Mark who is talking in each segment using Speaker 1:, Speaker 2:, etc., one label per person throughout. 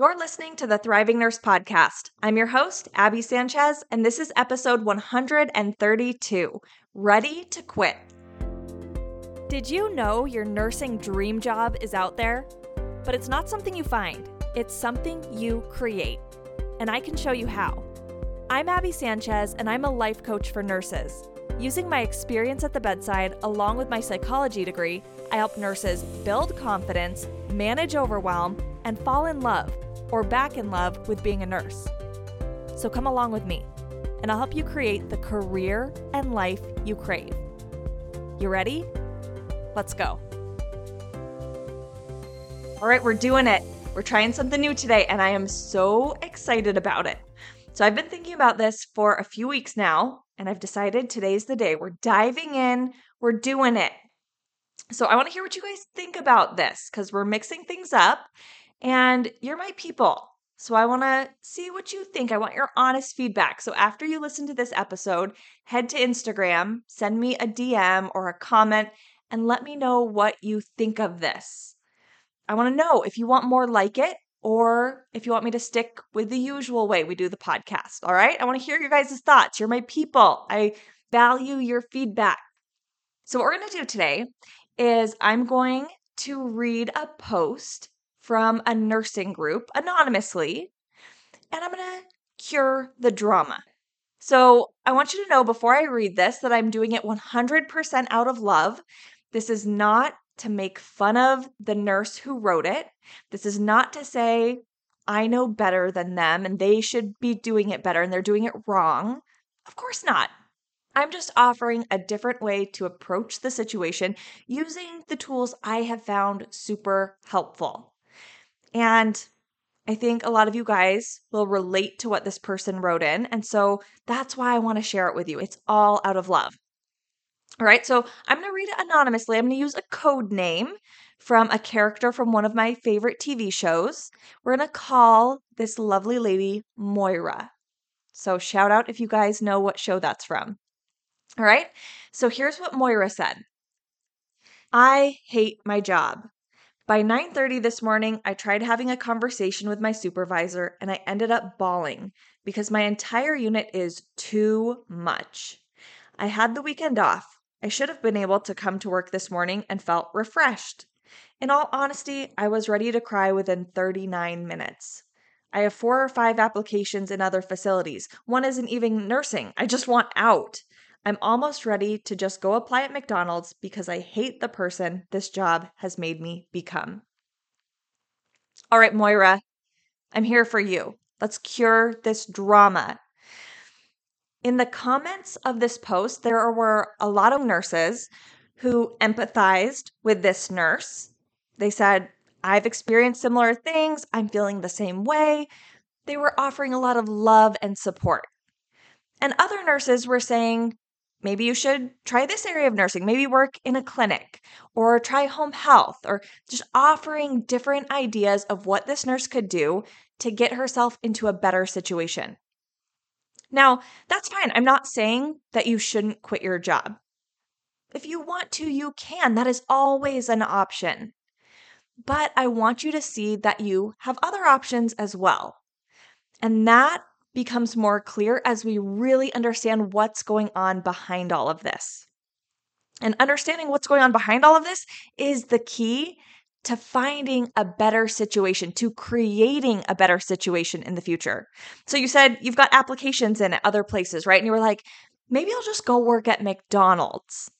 Speaker 1: You're listening to the Thriving Nurse Podcast. I'm your host, Abby Sanchez, and this is episode 132 Ready to Quit. Did you know your nursing dream job is out there? But it's not something you find, it's something you create. And I can show you how. I'm Abby Sanchez, and I'm a life coach for nurses. Using my experience at the bedside along with my psychology degree, I help nurses build confidence, manage overwhelm, and fall in love or back in love with being a nurse. So come along with me, and I'll help you create the career and life you crave. You ready? Let's go. All right, we're doing it. We're trying something new today, and I am so excited about it. So, I've been thinking about this for a few weeks now, and I've decided today's the day. We're diving in, we're doing it. So, I want to hear what you guys think about this because we're mixing things up and you're my people. So I want to see what you think. I want your honest feedback. So after you listen to this episode, head to Instagram, send me a DM or a comment, and let me know what you think of this. I want to know if you want more like it or if you want me to stick with the usual way we do the podcast. All right. I want to hear your guys' thoughts. You're my people. I value your feedback. So, what we're going to do today is I'm going to read a post from a nursing group anonymously, and I'm going to cure the drama. So, I want you to know before I read this that I'm doing it 100% out of love. This is not to make fun of the nurse who wrote it. This is not to say I know better than them and they should be doing it better and they're doing it wrong. Of course not. I'm just offering a different way to approach the situation using the tools I have found super helpful. And I think a lot of you guys will relate to what this person wrote in. And so that's why I want to share it with you. It's all out of love. All right, so I'm going to read it anonymously. I'm going to use a code name from a character from one of my favorite TV shows. We're going to call this lovely lady Moira. So shout out if you guys know what show that's from. All right, so here's what Moira said I hate my job. By 9:30 this morning, I tried having a conversation with my supervisor and I ended up bawling because my entire unit is too much. I had the weekend off. I should have been able to come to work this morning and felt refreshed. In all honesty, I was ready to cry within 39 minutes. I have four or five applications in other facilities. One isn't even nursing. I just want out. I'm almost ready to just go apply at McDonald's because I hate the person this job has made me become. All right, Moira, I'm here for you. Let's cure this drama. In the comments of this post, there were a lot of nurses who empathized with this nurse. They said, I've experienced similar things. I'm feeling the same way. They were offering a lot of love and support. And other nurses were saying, maybe you should try this area of nursing, maybe work in a clinic or try home health, or just offering different ideas of what this nurse could do to get herself into a better situation. Now, that's fine. I'm not saying that you shouldn't quit your job. If you want to, you can. That is always an option. But I want you to see that you have other options as well. And that becomes more clear as we really understand what's going on behind all of this. And understanding what's going on behind all of this is the key to finding a better situation, to creating a better situation in the future. So you said you've got applications in at other places, right? And you were like, maybe I'll just go work at McDonald's.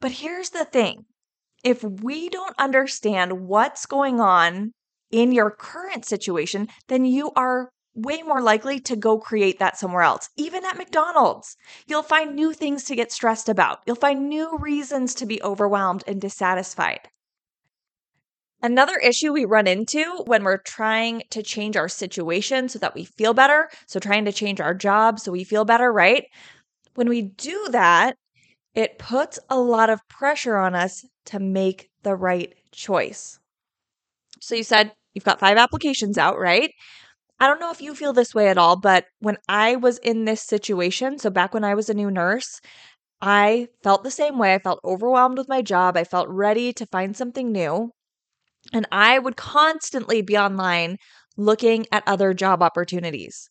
Speaker 1: But here's the thing if we don't understand what's going on in your current situation, then you are way more likely to go create that somewhere else. Even at McDonald's, you'll find new things to get stressed about. You'll find new reasons to be overwhelmed and dissatisfied. Another issue we run into when we're trying to change our situation so that we feel better, so trying to change our job so we feel better, right? When we do that, it puts a lot of pressure on us to make the right choice. So you said you've got five applications out, right? I don't know if you feel this way at all, but when I was in this situation, so back when I was a new nurse, I felt the same way. I felt overwhelmed with my job. I felt ready to find something new. And I would constantly be online looking at other job opportunities.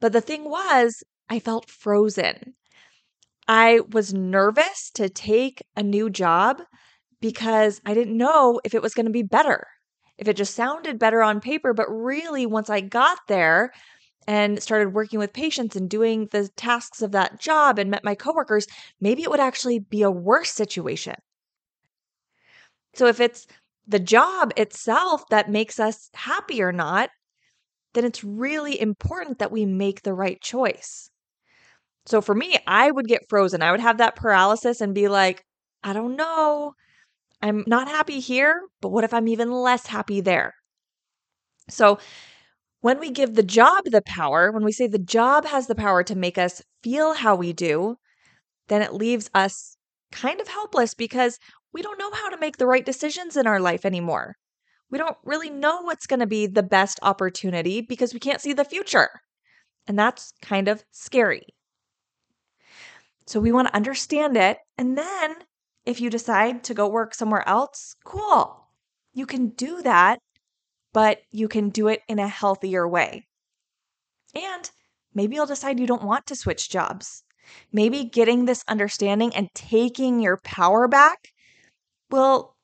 Speaker 1: But the thing was, I felt frozen. I was nervous to take a new job because I didn't know if it was going to be better, if it just sounded better on paper. But really, once I got there and started working with patients and doing the tasks of that job and met my coworkers, maybe it would actually be a worse situation. So if it's the job itself that makes us happy or not, then it's really important that we make the right choice. So for me, I would get frozen. I would have that paralysis and be like, I don't know. I'm not happy here, but what if I'm even less happy there? So when we give the job the power, when we say the job has the power to make us feel how we do, then it leaves us kind of helpless because we don't know how to make the right decisions in our life anymore. We don't really know what's going to be the best opportunity because we can't see the future. And that's kind of scary. So we want to understand it. And then if you decide to go work somewhere else, cool. You can do that, but you can do it in a healthier way. And maybe you'll decide you don't want to switch jobs. Maybe getting this understanding and taking your power back will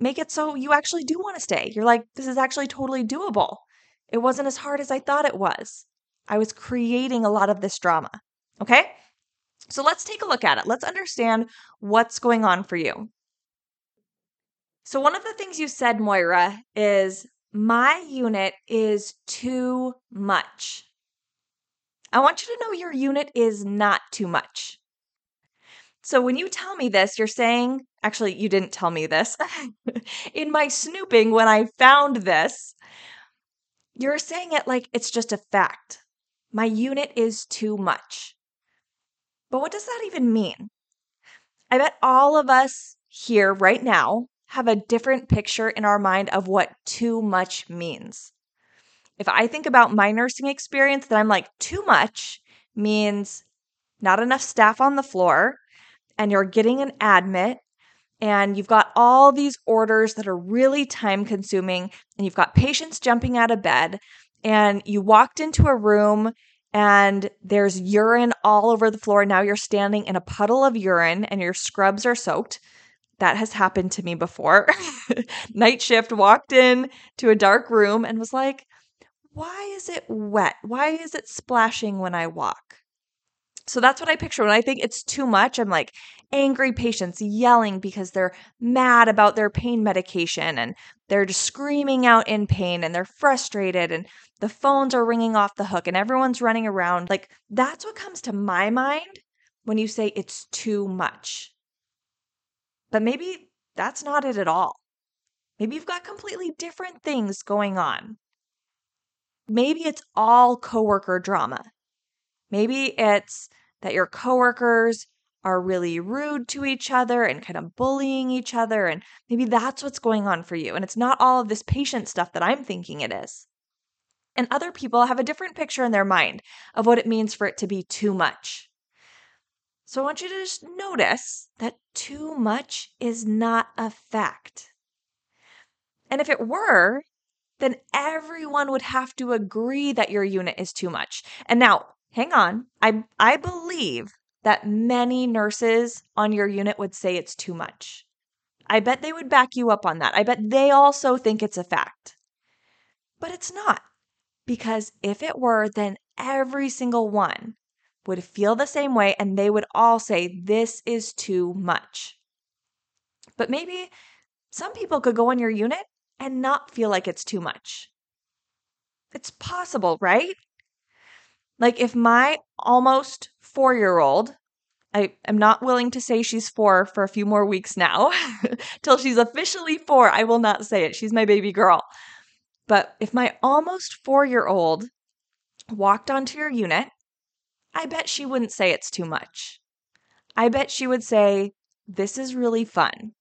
Speaker 1: make it so you actually do want to stay. You're like, this is actually totally doable. It wasn't as hard as I thought it was. I was creating a lot of this drama. Okay? So let's take a look at it. Let's understand what's going on for you. So, one of the things you said, Moira, is my unit is too much. I want you to know your unit is not too much. So when you tell me this, you're saying, actually, you didn't tell me this. In my snooping, when I found this, you're saying it like it's just a fact. My unit is too much. But what does that even mean? I bet all of us here right now have a different picture in our mind of what too much means. If I think about my nursing experience, then I'm like, too much means not enough staff on the floor, and you're getting an admit and you've got all these orders that are really time consuming and you've got patients jumping out of bed and you walked into a room and there's urine all over the floor. Now you're standing in a puddle of urine and your scrubs are soaked. That has happened to me before. Night shift walked in to a dark room and was like, Why is it wet? Why is it splashing when I walk? So that's what I picture when I think it's too much. I'm like angry patients yelling because they're mad about their pain medication and they're just screaming out in pain and they're frustrated and the phones are ringing off the hook and everyone's running around. Like that's what comes to my mind when you say it's too much. But maybe that's not it at all. Maybe you've got completely different things going on. Maybe it's all coworker drama. Maybe it's that your coworkers are really rude to each other and kind of bullying each other. And maybe that's what's going on for you. And it's not all of this patient stuff that I'm thinking it is. And other people have a different picture in their mind of what it means for it to be too much. So I want you to just notice that too much is not a fact. And if it were, then everyone would have to agree that your unit is too much. And now, hang on. I I believe that many nurses on your unit would say it's too much. I bet they would back you up on that. I bet they also think it's a fact. But it's not. Because if it were, then every single one would feel the same way and they would all say, This is too much. But maybe some people could go on your unit and not feel like it's too much. It's possible, right? Like if my almost four year old, I am not willing to say she's four for a few more weeks now. Till she's officially four, I will not say it. She's my baby girl. But if my almost four year old walked onto your unit, I bet she wouldn't say it's too much. I bet she would say, This is really fun.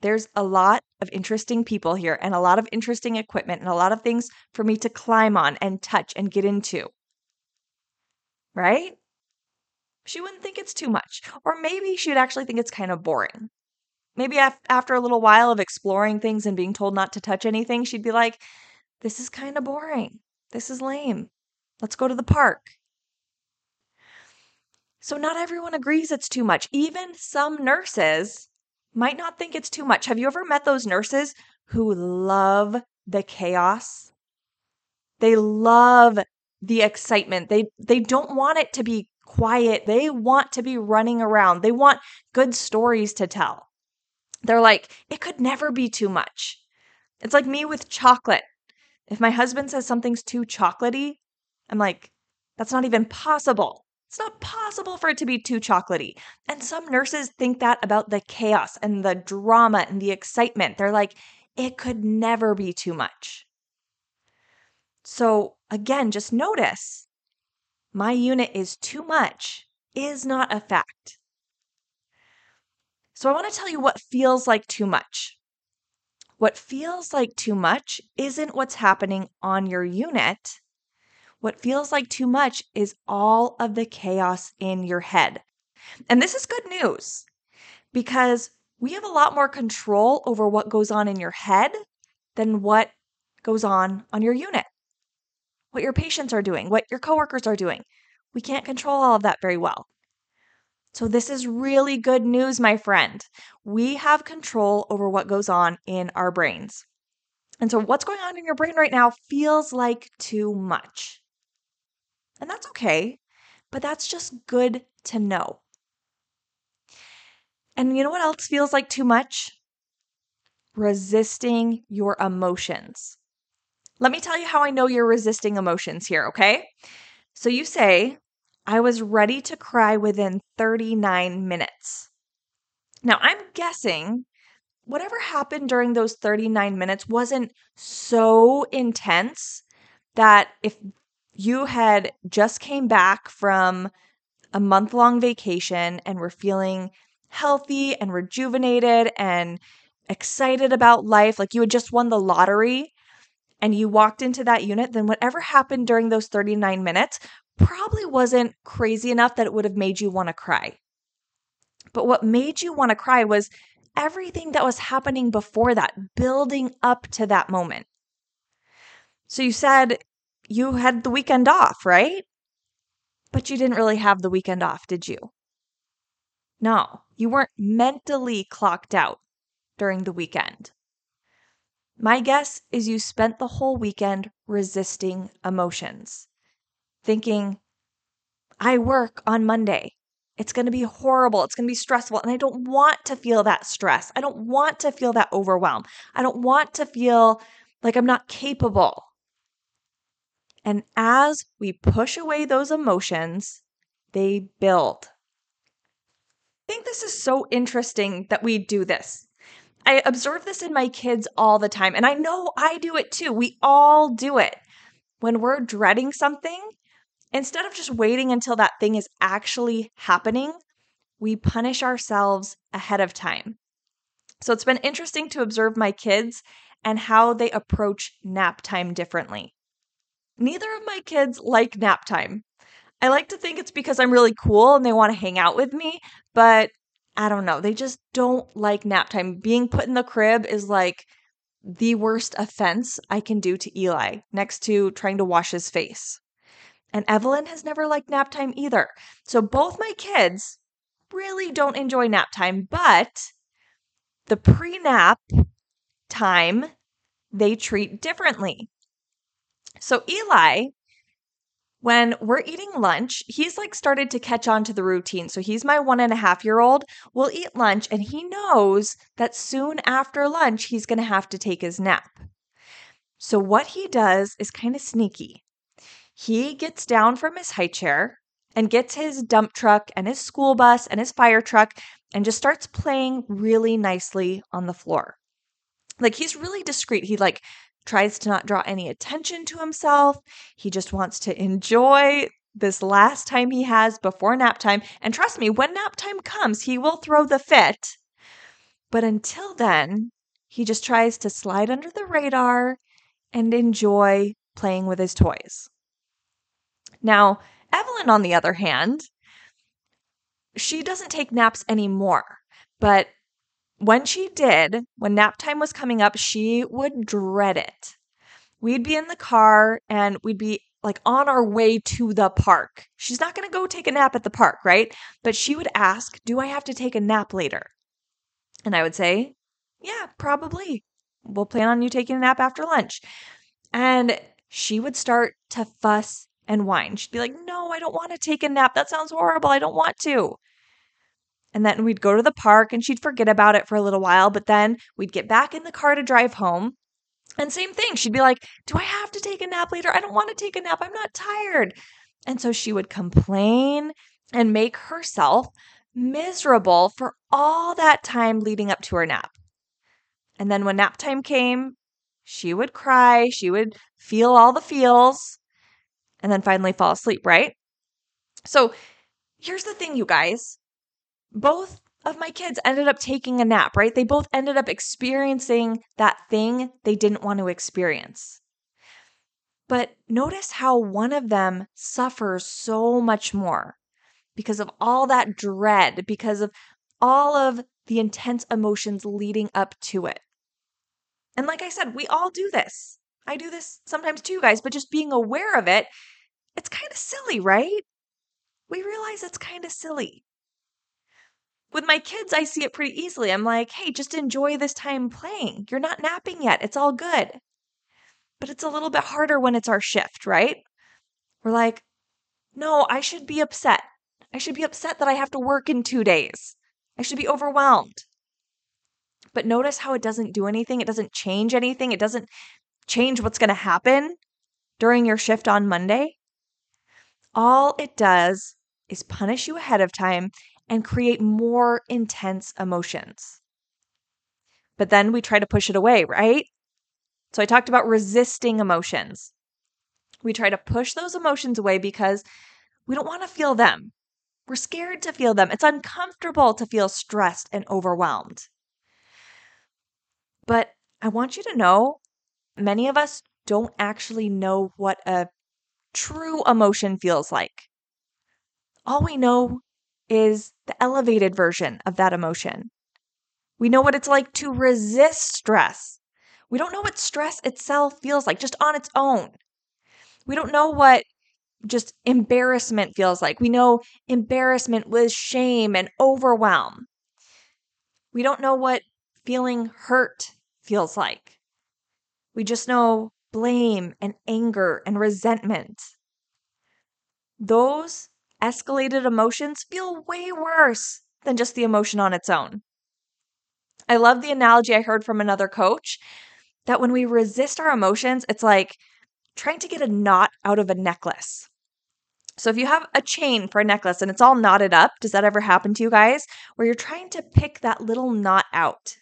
Speaker 1: There's a lot of interesting people here and a lot of interesting equipment and a lot of things for me to climb on and touch and get into right? She wouldn't think it's too much. Or maybe she'd actually think it's kind of boring. maybe af- after a little while of exploring things and being told not to touch anything, she'd be like, This is kind of boring. This is lame. Let's go to the park. So, not everyone agrees it's too much. Even some nurses might not think it's too much. Have you ever met those nurses who love the chaos? They love the excitement. They they don't want it to be quiet. They want to be running around. They want good stories to tell. They're like, it could never be too much. It's like me with chocolate. If my husband says something's too chocolatey, I'm like, that's not even possible. It's not possible for it to be too chocolatey. And some nurses think that about the chaos and the drama and the excitement. They're like, it could never be too much. So, again, just notice my unit is too much is not a fact. So, I want to tell you what feels like too much. What feels like too much isn't what's happening on your unit. What feels like too much is all of the chaos in your head. And this is good news because we have a lot more control over what goes on in your head than what goes on on your unit. What your patients are doing, what your coworkers are doing. We can't control all of that very well. So, this is really good news, my friend. We have control over what goes on in our brains. And so, what's going on in your brain right now feels like too much. And that's okay, but that's just good to know. And you know what else feels like too much? Resisting your emotions. Let me tell you how I know you're resisting emotions here, okay? So you say, I was ready to cry within 39 minutes. Now, I'm guessing whatever happened during those 39 minutes wasn't so intense that if you had just came back from a month long vacation and were feeling healthy and rejuvenated and excited about life, like you had just won the lottery and you walked into that unit, then whatever happened during those 39 minutes probably wasn't crazy enough that it would have made you want to cry. But what made you want to cry was everything that was happening before that, building up to that moment. So you said you had the weekend off, right? But you didn't really have the weekend off, did you? No, you weren't mentally clocked out during the weekend. My guess is you spent the whole weekend resisting emotions, thinking, I work on Monday. It's going to be horrible. It's going to be stressful. And I don't want to feel that stress. I don't want to feel that overwhelm. I don't want to feel like I'm not capable. And as we push away those emotions, they build. I think this is so interesting that we do this. I observe this in my kids all the time, and I know I do it too. We all do it. When we're dreading something, instead of just waiting until that thing is actually happening, we punish ourselves ahead of time. So it's been interesting to observe my kids and how they approach nap time differently. Neither of my kids like nap time. I like to think it's because I'm really cool and they want to hang out with me, but I don't know. They just don't like nap time. Being put in the crib is like the worst offense I can do to Eli next to trying to wash his face. And Evelyn has never liked nap time either. So both my kids really don't enjoy nap time, but the pre nap time they treat differently. So Eli, when we're eating lunch, he's like started to catch on to the routine. So he's my one and a half year old. We'll eat lunch and he knows that soon after lunch, he's going to have to take his nap. So what he does is kind of sneaky. He gets down from his high chair and gets his dump truck and his school bus and his fire truck and just starts playing really nicely on the floor. Like he's really discreet. He like tries to not draw any attention to himself. He just wants to enjoy this last time he has before nap time. And trust me, when nap time comes, he will throw the fit. But until then, he just tries to slide under the radar and enjoy playing with his toys. Now, Evelyn, on the other hand, she doesn't take naps anymore, but when she did, when nap time was coming up, she would dread it. We'd be in the car and we'd be like on our way to the park. She's not going to go take a nap at the park, right? But she would ask, Do I have to take a nap later? And I would say, Yeah, probably. We'll plan on you taking a nap after lunch. And she would start to fuss and whine. She'd be like, No, I don't want to take a nap. That sounds horrible. I don't want to. And then we'd go to the park and she'd forget about it for a little while. But then we'd get back in the car to drive home. And same thing. She'd be like, Do I have to take a nap later? I don't want to take a nap. I'm not tired. And so she would complain and make herself miserable for all that time leading up to her nap. And then when nap time came, she would cry, she would feel all the feels, and then finally fall asleep, right? So here's the thing, you guys. Both of my kids ended up taking a nap, right? They both ended up experiencing that thing they didn't want to experience. But notice how one of them suffers so much more because of all that dread, because of all of the intense emotions leading up to it. And like I said, we all do this. I do this sometimes too, guys, but just being aware of it, it's kind of silly, right? We realize it's kind of silly. With my kids, I see it pretty easily. I'm like, hey, just enjoy this time playing. You're not napping yet. It's all good. But it's a little bit harder when it's our shift, right? We're like, no, I should be upset. I should be upset that I have to work in two days. I should be overwhelmed. But notice how it doesn't do anything. It doesn't change anything. It doesn't change what's going to happen during your shift on Monday. All it does is punish you ahead of time and create more intense emotions. But then we try to push it away, right? So I talked about resisting emotions. We try to push those emotions away because we don't want to feel them. We're scared to feel them. It's uncomfortable to feel stressed and overwhelmed. But I want you to know many of us don't actually know what a true emotion feels like. All we know is the elevated version of that emotion. We know what it's like to resist stress. We don't know what stress itself feels like just on its own. We don't know what just embarrassment feels like. We know embarrassment with shame and overwhelm. We don't know what feeling hurt feels like. We just know blame and anger and resentment. Those escalated emotions feel way worse than just the emotion on its own. I love the analogy I heard from another coach that when we resist our emotions, it's like trying to get a knot out of a necklace. So if you have a chain for a necklace and it's all knotted up, does that ever happen to you guys? Where you're trying to pick that little knot out.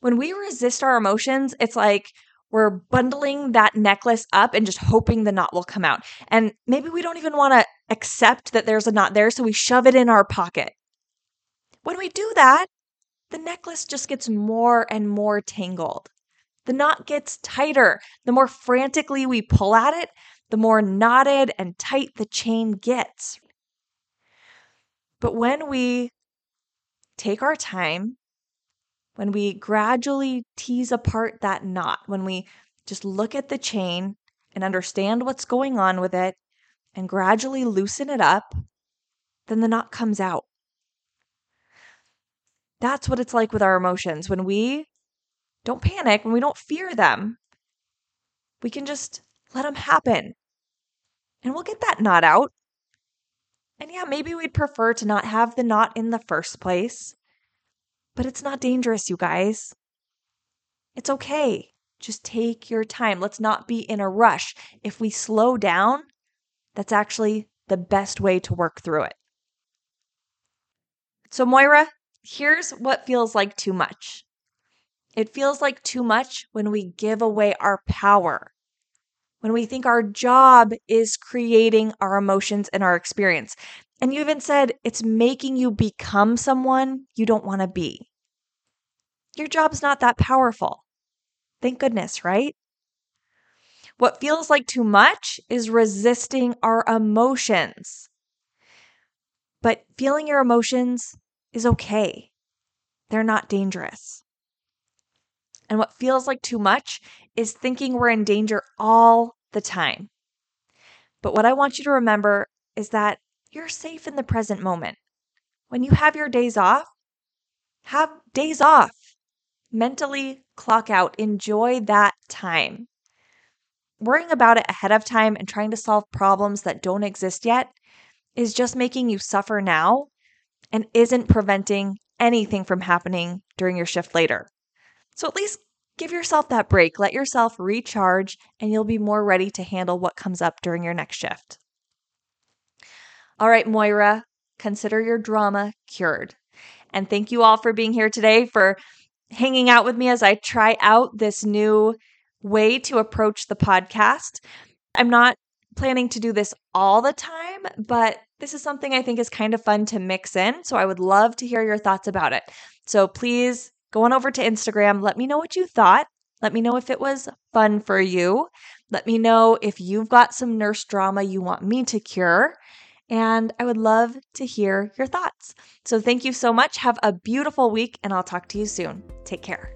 Speaker 1: When we resist our emotions, it's like we're bundling that necklace up and just hoping the knot will come out. And maybe we don't even want to accept that there's a knot there, so we shove it in our pocket. When we do that, the necklace just gets more and more tangled. The knot gets tighter. The more frantically we pull at it, the more knotted and tight the chain gets. But when we take our time, when we gradually tease apart that knot, when we just look at the chain and understand what's going on with it and gradually loosen it up, then the knot comes out. That's what it's like with our emotions. When we don't panic, when we don't fear them, we can just let them happen and we'll get that knot out. And yeah, maybe we'd prefer to not have the knot in the first place, but it's not dangerous, you guys. It's okay. Just take your time. Let's not be in a rush. If we slow down, that's actually the best way to work through it. So, Moira, here's what feels like too much. It feels like too much when we give away our power when we think our job is creating our emotions and our experience. And you even said it's making you become someone you don't want to be. Your job's not that powerful. Thank goodness, right? What feels like too much is resisting our emotions. But feeling your emotions is okay. they're not dangerous. And what feels like too much is thinking we're in danger all the time. But what I want you to remember is that you're safe in the present moment. When you have your days off, have days off. Mentally clock out, enjoy that time. Worrying about it ahead of time and trying to solve problems that don't exist yet is just making you suffer now and isn't preventing anything from happening during your shift later. So at least give yourself that break, let yourself recharge, and you'll be more ready to handle what comes up during your next shift. All right, Moira, consider your drama cured. And thank you all for being here today, for hanging out with me as I try out this new way to approach the podcast. I'm not planning to do this all the time, but this is something I think is kind of fun to mix in. So I would love to hear your thoughts about it. So please go on over to Instagram. Let me know what you thought. Let me know if it was fun for you. Let me know if you've got some nurse drama you want me to cure. And I would love to hear your thoughts. So thank you so much. Have a beautiful week, and I'll talk to you soon. Take care.